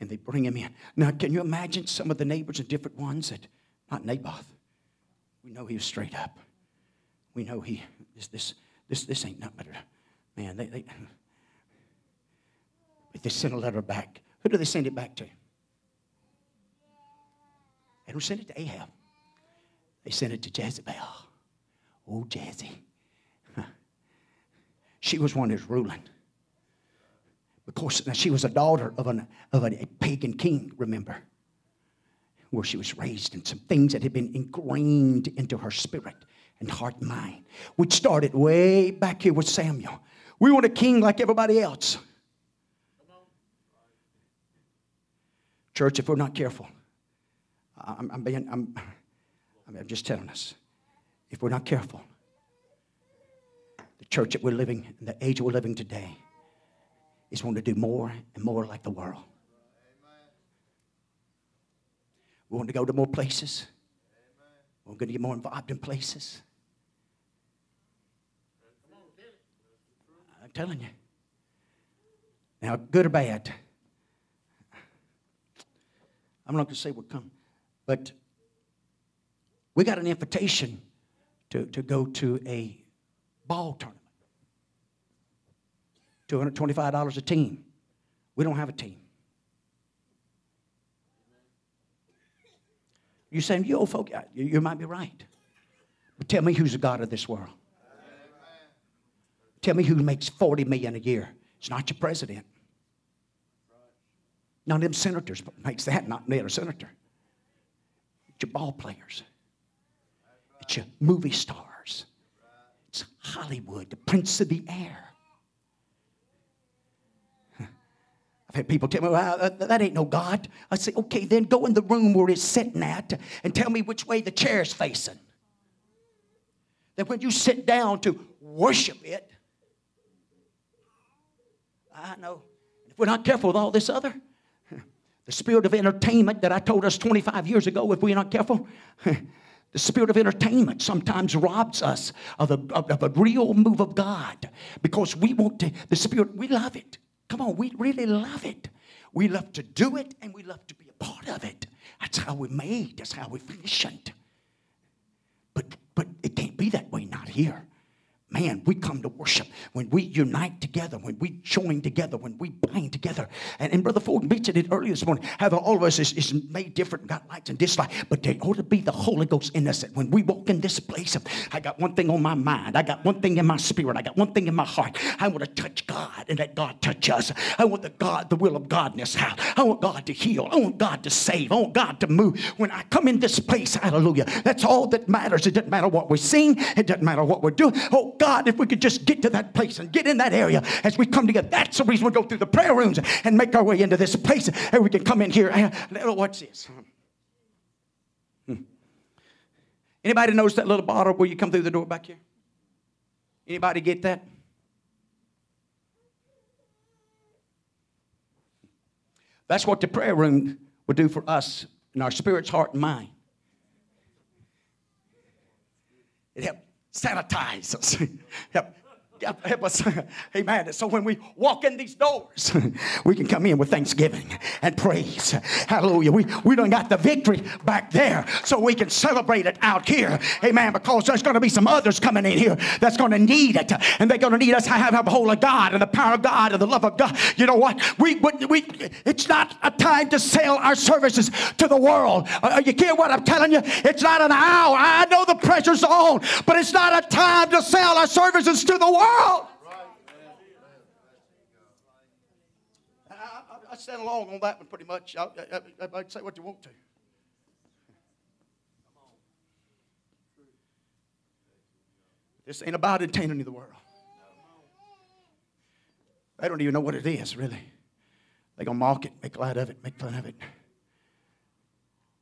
And they bring him in. Now, can you imagine some of the neighbors and different ones that, not Naboth, we know he was straight up. We know he, this, this, this, this ain't nothing man, they, they, they sent a letter back. Who do they send it back to? They don't send it to Ahab. They sent it to Jezebel. Oh, Jezzy. She was one who's ruling. Because she was a daughter of, an, of a pagan king, remember? Where she was raised in some things that had been ingrained into her spirit and heart and mind. Which started way back here with Samuel. We want a king like everybody else. Church, if we're not careful, I'm, I'm, being, I'm, I'm just telling us, if we're not careful, the church that we're living, in the age we're living today, is wanting to do more and more like the world. We want to go to more places. We're going to get more involved in places. I'm telling you. Now, good or bad, I'm not going to say what come, but we got an invitation to, to go to a ball tournament. $225 a team. We don't have a team. You're saying, you old folk, you, might be right. But tell me who's the God of this world. Tell me who makes 40 million a year. It's not your president. None of them senators makes that, not me, a senator. It's your ball players. It's your movie stars. It's Hollywood, the prince of the air. I've had people tell me, well, uh, that ain't no God. I say, okay, then go in the room where it's sitting at and tell me which way the chair is facing. That when you sit down to worship it, I know. If we're not careful with all this other, the spirit of entertainment that I told us 25 years ago, if we're not careful, the spirit of entertainment sometimes robs us of a, of a real move of God because we want to, the spirit, we love it. Come on, we really love it. We love to do it and we love to be a part of it. That's how we're made, that's how we're fashioned. But, but it can't be that way, not here. Man, we come to worship when we unite together, when we join together, when we bind together. And, and Brother Ford mentioned it earlier this morning how all of us is, is made different, got likes and dislikes, but there ought to be the Holy Ghost in us. When we walk in this place, I got one thing on my mind, I got one thing in my spirit, I got one thing in my heart. I want to touch God and let God touch us. I want the God, the will of God in this house. I want God to heal. I want God to save. I want God to move. When I come in this place, hallelujah, that's all that matters. It doesn't matter what we sing, it doesn't matter what we're doing. Oh, God, if we could just get to that place and get in that area as we come together. That's the reason we go through the prayer rooms and make our way into this place. And we can come in here. And, watch this. Hmm. Anybody knows that little bottle where you come through the door back here? Anybody get that? That's what the prayer room would do for us in our spirit's heart and mind. It helps sanitize us. help, help us. Amen. So when we walk in these doors, we can come in with thanksgiving and praise. Hallelujah. We, we don't got the victory back there, so we can celebrate it out here. Amen. Because there's going to be some others coming in here that's going to need it. And they're going to need us to have, a hold of God and the power of God and the love of God. You know what? We, we, it's not a time to sell our services to the world. Uh, you hear what I'm telling you? It's not an hour. I know the pressure's on, but it's not a time to sell our services to the world world. I, I, I stand along on that one pretty much. I, I, I, say what you want to. This ain't about entertaining the world. They don't even know what it is, really. They're going to mock it, make light of it, make fun of it.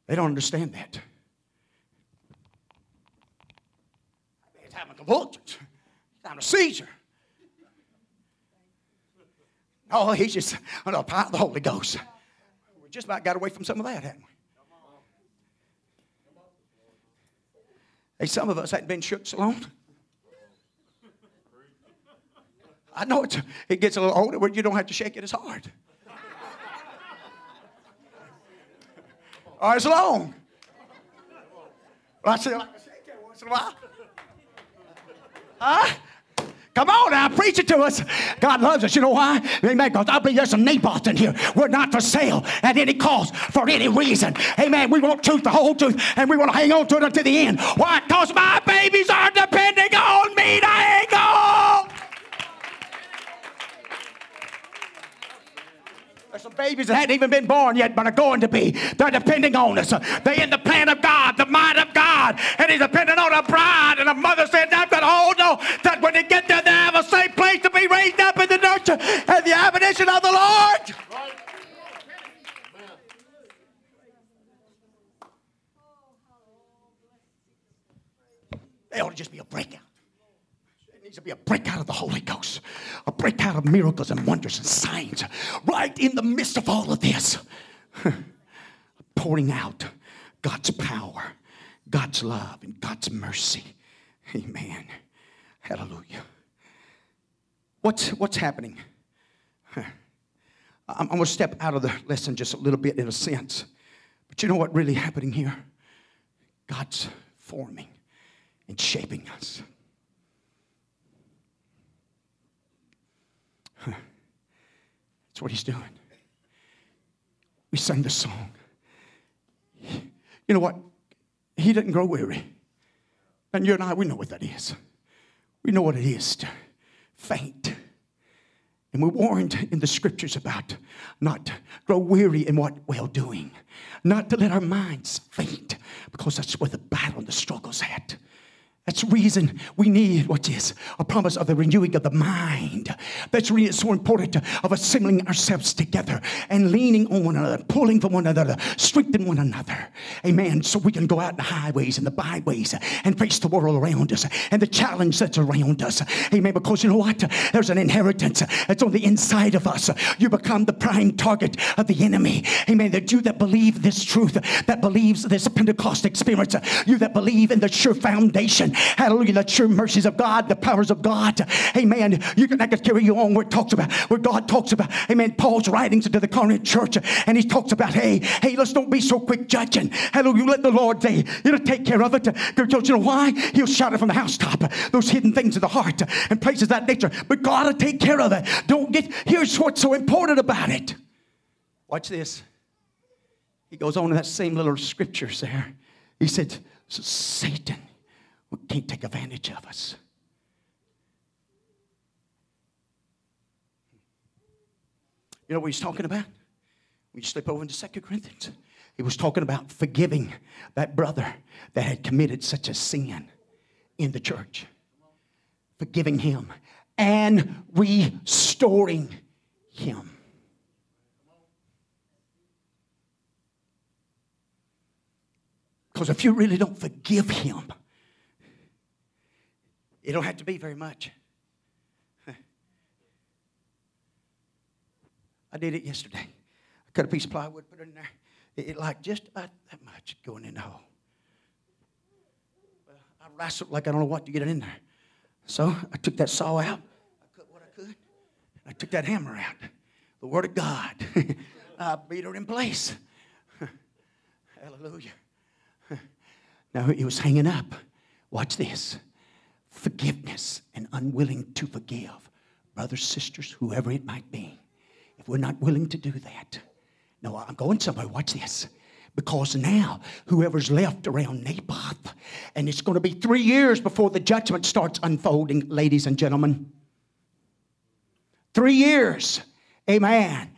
They don't understand that. It's having convulsions down a seizure. Oh, he's just under the power of the Holy Ghost. We just about got away from some of that, hadn't we? Hey, some of us hadn't been shook so long. I know it's, it gets a little older where you don't have to shake it as hard. or as long. Well, I say like I shake it once in a while. Huh? Come on now, preach it to us. God loves us. You know why? Amen. Because I believe there's some Naboth in here. We're not for sale at any cost for any reason. Amen. We want truth, the whole truth, and we want to hang on to it until the end. Why? Because my babies are depending on me to hang on. There's some babies that hadn't even been born yet, but are going to be. They're depending on us. They're in the plan of God, the mind of God, and He's depending on a bride. And a mother said, "I've got to hold on that when they and the admonition of the Lord." They ought to just be a breakout It needs to be a breakout of the Holy Ghost, a breakout of miracles and wonders and signs right in the midst of all of this. Pouring out God's power, God's love, and God's mercy. Amen. Hallelujah. What's, what's happening? I'm, I'm going to step out of the lesson just a little bit in a sense. But you know what really happening here? God's forming and shaping us. That's what he's doing. We sang the song. You know what? He didn't grow weary. And you and I, we know what that is. We know what it is to faint. And we're warned in the scriptures about not grow weary in what well doing, not to let our minds faint, because that's where the battle and the struggle's at. That's the reason we need what is a promise of the renewing of the mind. That's really so important of assembling ourselves together and leaning on one another, pulling from one another, strengthening one another. Amen. So we can go out in the highways and the byways and face the world around us and the challenge that's around us. Amen. Because you know what? There's an inheritance that's on the inside of us. You become the prime target of the enemy. Amen. That you that believe this truth, that believes this Pentecost experience, you that believe in the sure foundation Hallelujah. The true mercies of God, the powers of God. Amen. You can, I can carry you on where it talks about, where God talks about, amen, Paul's writings to the Corinth church. And he talks about, hey, hey, let's don't be so quick judging. Hallelujah. Let the Lord say, will take care of it. Don't you know why? He'll shout it from the housetop. Those hidden things of the heart and places that nature. But God will take care of it. Don't get, here's what's so important about it. Watch this. He goes on in that same little scriptures there. He said, Satan can't take advantage of us. You know what he's talking about? When you slip over into Second Corinthians, he was talking about forgiving that brother that had committed such a sin in the church. Forgiving him and restoring him. Because if you really don't forgive him, it don't have to be very much. I did it yesterday. I cut a piece of plywood, put it in there. It, it like just about that much going in the hole. Well, I wrestled like I don't know what to get it in there. So I took that saw out. I cut what I could. I took that hammer out. The Word of God. I beat her in place. Hallelujah. Now it was hanging up. Watch this forgiveness and unwilling to forgive brothers, sisters, whoever it might be, if we're not willing to do that, no, I'm going somewhere. Watch this. Because now, whoever's left around Naboth, and it's going to be three years before the judgment starts unfolding, ladies and gentlemen. Three years. Amen.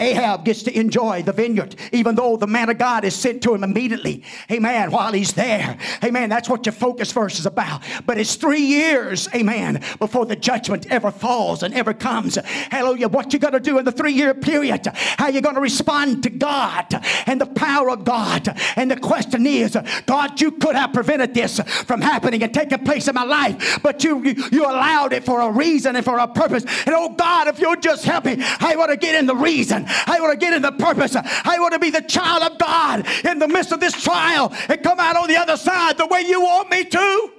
Ahab gets to enjoy the vineyard, even though the man of God is sent to him immediately. Amen. While he's there. Amen. That's what your focus verse is about. But it's three years, amen, before the judgment ever falls and ever comes. Hallelujah. What you got to do in the three year period, how you going to respond to God and the power of God. And the question is, God, you could have prevented this from happening and taking place in my life, but you, you, you allowed it for a reason and for a purpose. And oh God, if you'll just help me, I want to get in the reason. I want to get in the purpose. I want to be the child of God in the midst of this trial and come out on the other side the way you want me to.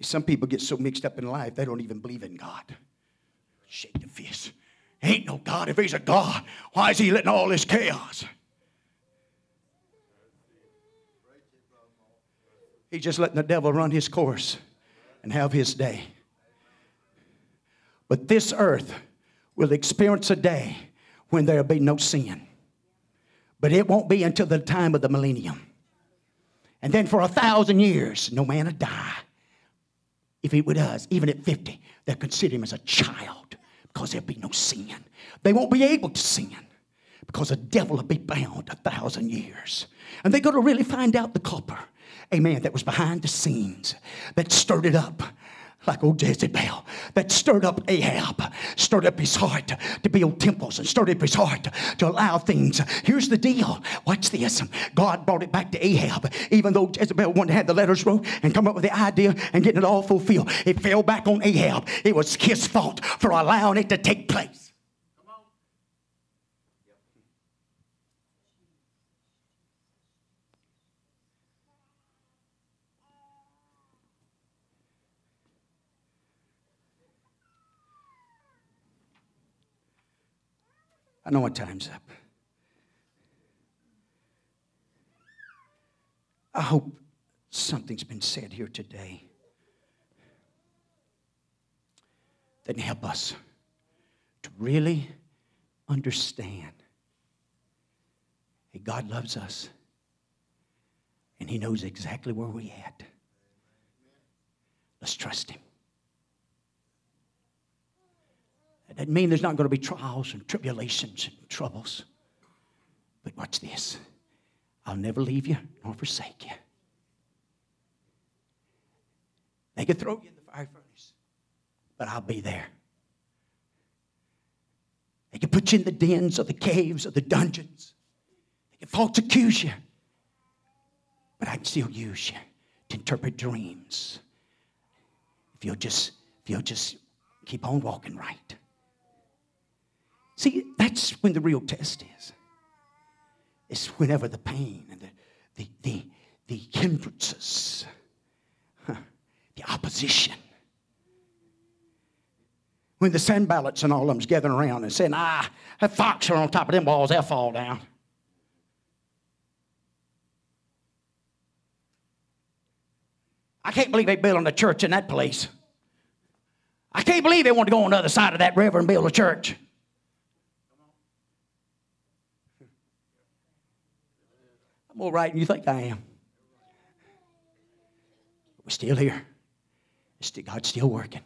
Some people get so mixed up in life, they don't even believe in God. Shake the fist. Ain't no God. If he's a God, why is he letting all this chaos? He's just letting the devil run his course and have his day. But this earth will experience a day when there'll be no sin. But it won't be until the time of the millennium. And then for a thousand years, no man will die. If he does, even at 50, they'll consider him as a child because there'll be no sin. They won't be able to sin because the devil will be bound a thousand years. And they're going to really find out the culprit, amen, that was behind the scenes, that stirred it up like old Jezebel that stirred up Ahab, stirred up his heart to build temples and stirred up his heart to allow things. Here's the deal. Watch this. God brought it back to Ahab, even though Jezebel wanted to have the letters wrote and come up with the idea and getting it all fulfilled. It fell back on Ahab. It was his fault for allowing it to take place. I know my time's up. I hope something's been said here today that can help us to really understand that God loves us and He knows exactly where we're at. Let's trust Him. That mean there's not going to be trials and tribulations and troubles. But watch this I'll never leave you nor forsake you. They could throw you in the fire furnace, but I'll be there. They could put you in the dens or the caves or the dungeons. They could false accuse you. But I can still use you to interpret dreams. If you'll just, if you'll just keep on walking right. See, that's when the real test is. It's whenever the pain and the, the, the, the hindrances, huh, the opposition. When the Sanballats and all of them's gathering around and saying, ah, that fox are on top of them walls, they'll fall down. I can't believe they built a church in that place. I can't believe they want to go on the other side of that river and build a church. More right than you think I am. We're still here. God's still working.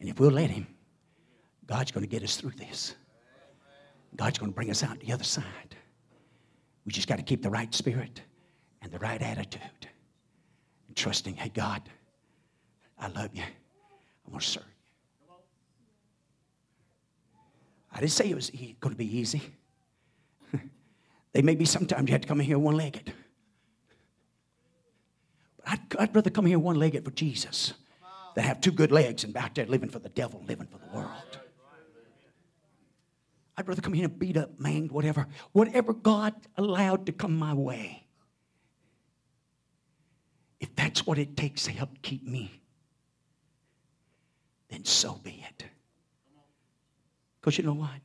And if we'll let Him, God's going to get us through this. God's going to bring us out the other side. We just got to keep the right spirit and the right attitude. And trusting, hey, God, I love you. I want to serve you. I didn't say it was going to be easy. They may be sometimes you had to come in here one legged. But I'd, I'd rather come here one legged for Jesus than have two good legs and out there living for the devil, living for the world. I'd rather come here and beat up, manged, whatever. Whatever God allowed to come my way. If that's what it takes to help keep me, then so be it. Because you know what?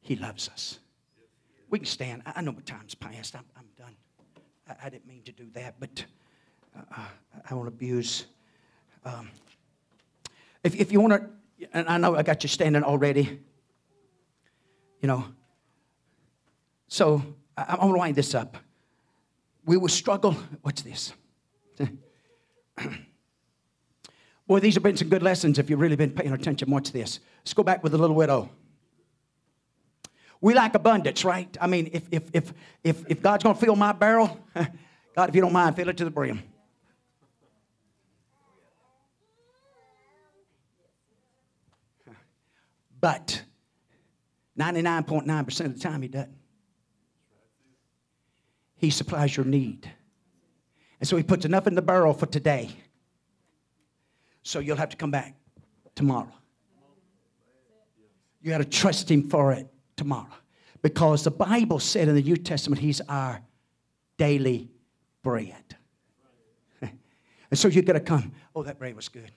He loves us. We can stand. I know my time's passed. I'm, I'm done. I, I, didn't mean to do that, but uh, uh I won't abuse. Um, if, if you want to, and I know I got you standing already, you know. So I, I want to wind this up. We will struggle. What's this? Boy, these have been some good lessons if you've really been paying attention. Watch this. Let's go back with the little widow. We like abundance, right? I mean, if, if, if, if, if God's going to fill my barrel, God, if you don't mind, fill it to the brim. But 99.9% of the time, He doesn't. He supplies your need. And so He puts enough in the barrel for today. So you'll have to come back tomorrow. You got to trust Him for it tomorrow. Because the Bible said in the New Testament, He's our daily bread. and so you got to come, oh, that bread was good.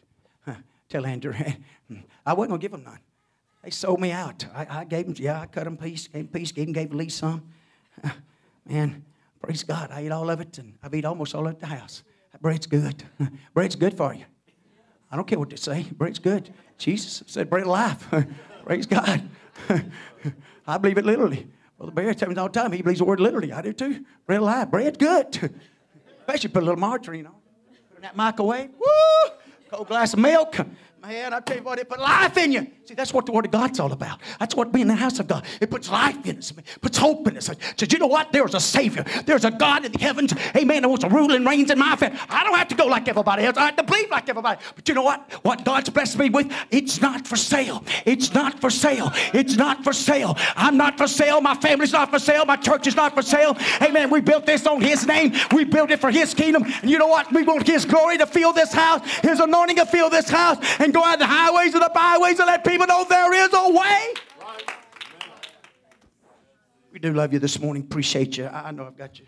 Tell Andrew, I wasn't going to give him none. They sold me out. I, I gave him, yeah, I cut them piece, gave him piece, gave them, gave Lee some. Man, praise God. I ate all of it, and I've eaten almost all of the house. That bread's good. bread's good for you. I don't care what they say. Bread's good. Jesus said, bread life. praise God. I believe it literally. Well, the bear tells me all the time he believes the word literally. I do too. Bread of life. Bread's good. Especially put a little margarine on. Put in that microwave. Woo! Cold glass of milk. Man, I tell you what, it put life in you. See, that's what the Word of God's all about. That's what being in the house of God. It puts life in us, puts hope in us. It says, you know what? There's a Savior. There's a God in the heavens. Amen. That wants to rule and reigns in my family. I don't have to go like everybody else. I have to believe like everybody. But you know what? What God's blessed me with, it's not for sale. It's not for sale. It's not for sale. I'm not for sale. My family's not for sale. My church is not for sale. Amen. We built this on His name. We built it for His kingdom. And you know what? We want His glory to fill this house, His anointing to fill this house, and go out the highways and the byways and let people know there is a way. We do love you this morning. Appreciate you. I know I've got you.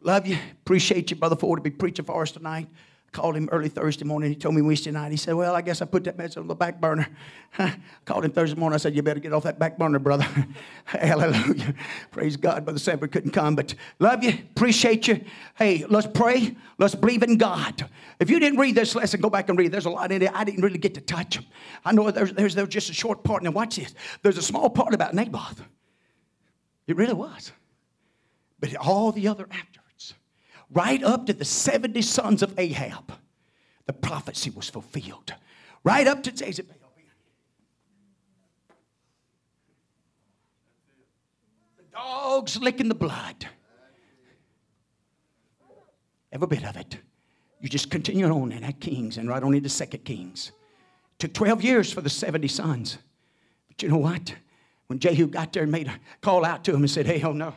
Love you. Appreciate you, Brother Ford, to be preaching for us tonight. Called him early Thursday morning. He told me Wednesday night. He said, Well, I guess I put that message on the back burner. Called him Thursday morning. I said, You better get off that back burner, brother. Hallelujah. Praise God. Brother Sanford couldn't come, but love you. Appreciate you. Hey, let's pray. Let's believe in God. If you didn't read this lesson, go back and read. There's a lot in it. I didn't really get to touch them. I know there's, there's, there's just a short part. Now, watch this. There's a small part about Naboth. It really was. But all the other after right up to the 70 sons of Ahab, the prophecy was fulfilled. Right up to Jezebel. The dogs licking the blood. Every bit of it. You just continue on in that Kings and right on into Second Kings. Took 12 years for the 70 sons. But you know what? When Jehu got there and made a call out to him and said, Hey, oh no,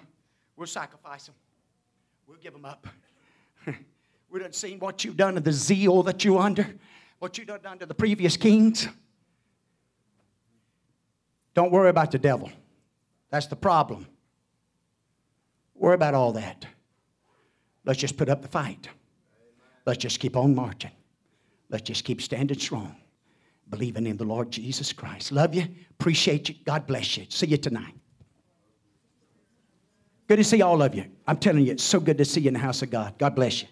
we'll sacrifice them. We'll give them up. we done seen what you've done to the zeal that you under, what you done to the previous kings. Don't worry about the devil. That's the problem. Worry about all that. Let's just put up the fight. Let's just keep on marching. Let's just keep standing strong, believing in the Lord Jesus Christ. Love you. Appreciate you. God bless you. See you tonight. Good to see all of you. I'm telling you, it's so good to see you in the house of God. God bless you.